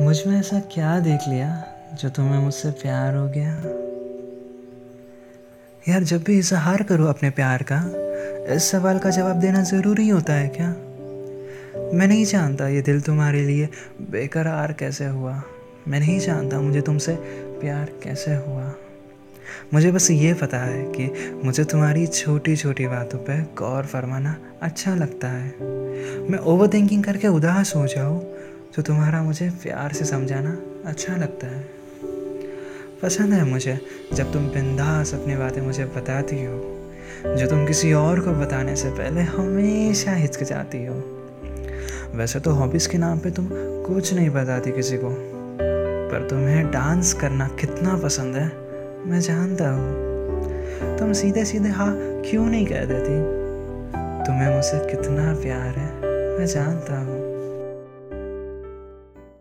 मुझमें ऐसा क्या देख लिया जो तुम्हें मुझसे प्यार हो गया? यार, जब भी इजहार करो अपने प्यार का, इस सवाल का जवाब देना ज़रूरी होता है क्या? मैं नहीं जानता ये दिल तुम्हारे लिए बेकरार कैसे हुआ। मैं नहीं जानता मुझे तुमसे प्यार कैसे हुआ। मुझे बस ये पता है कि मुझे तुम्हारी छोटी छोटी बातों पर गौर फरमाना अच्छा लगता है। मैं ओवर थिंकिंग करके उदास हो जाऊँ तो तुम्हारा मुझे प्यार से समझाना अच्छा लगता है। पसंद है मुझे जब तुम बिंदास अपनी बातें मुझे बताती हो, जो तुम किसी और को बताने से पहले हमेशा हिचकिचाती हो। वैसे तो हॉबीज़ के नाम पे तुम कुछ नहीं बताती किसी को, पर तुम्हें डांस करना कितना पसंद है, मैं जानता हूँ। तुम सीधे सीधे हाँ क्यों नहीं कह देती? तुम्हें मुझसे कितना प्यार है, मैं जानता हूँ।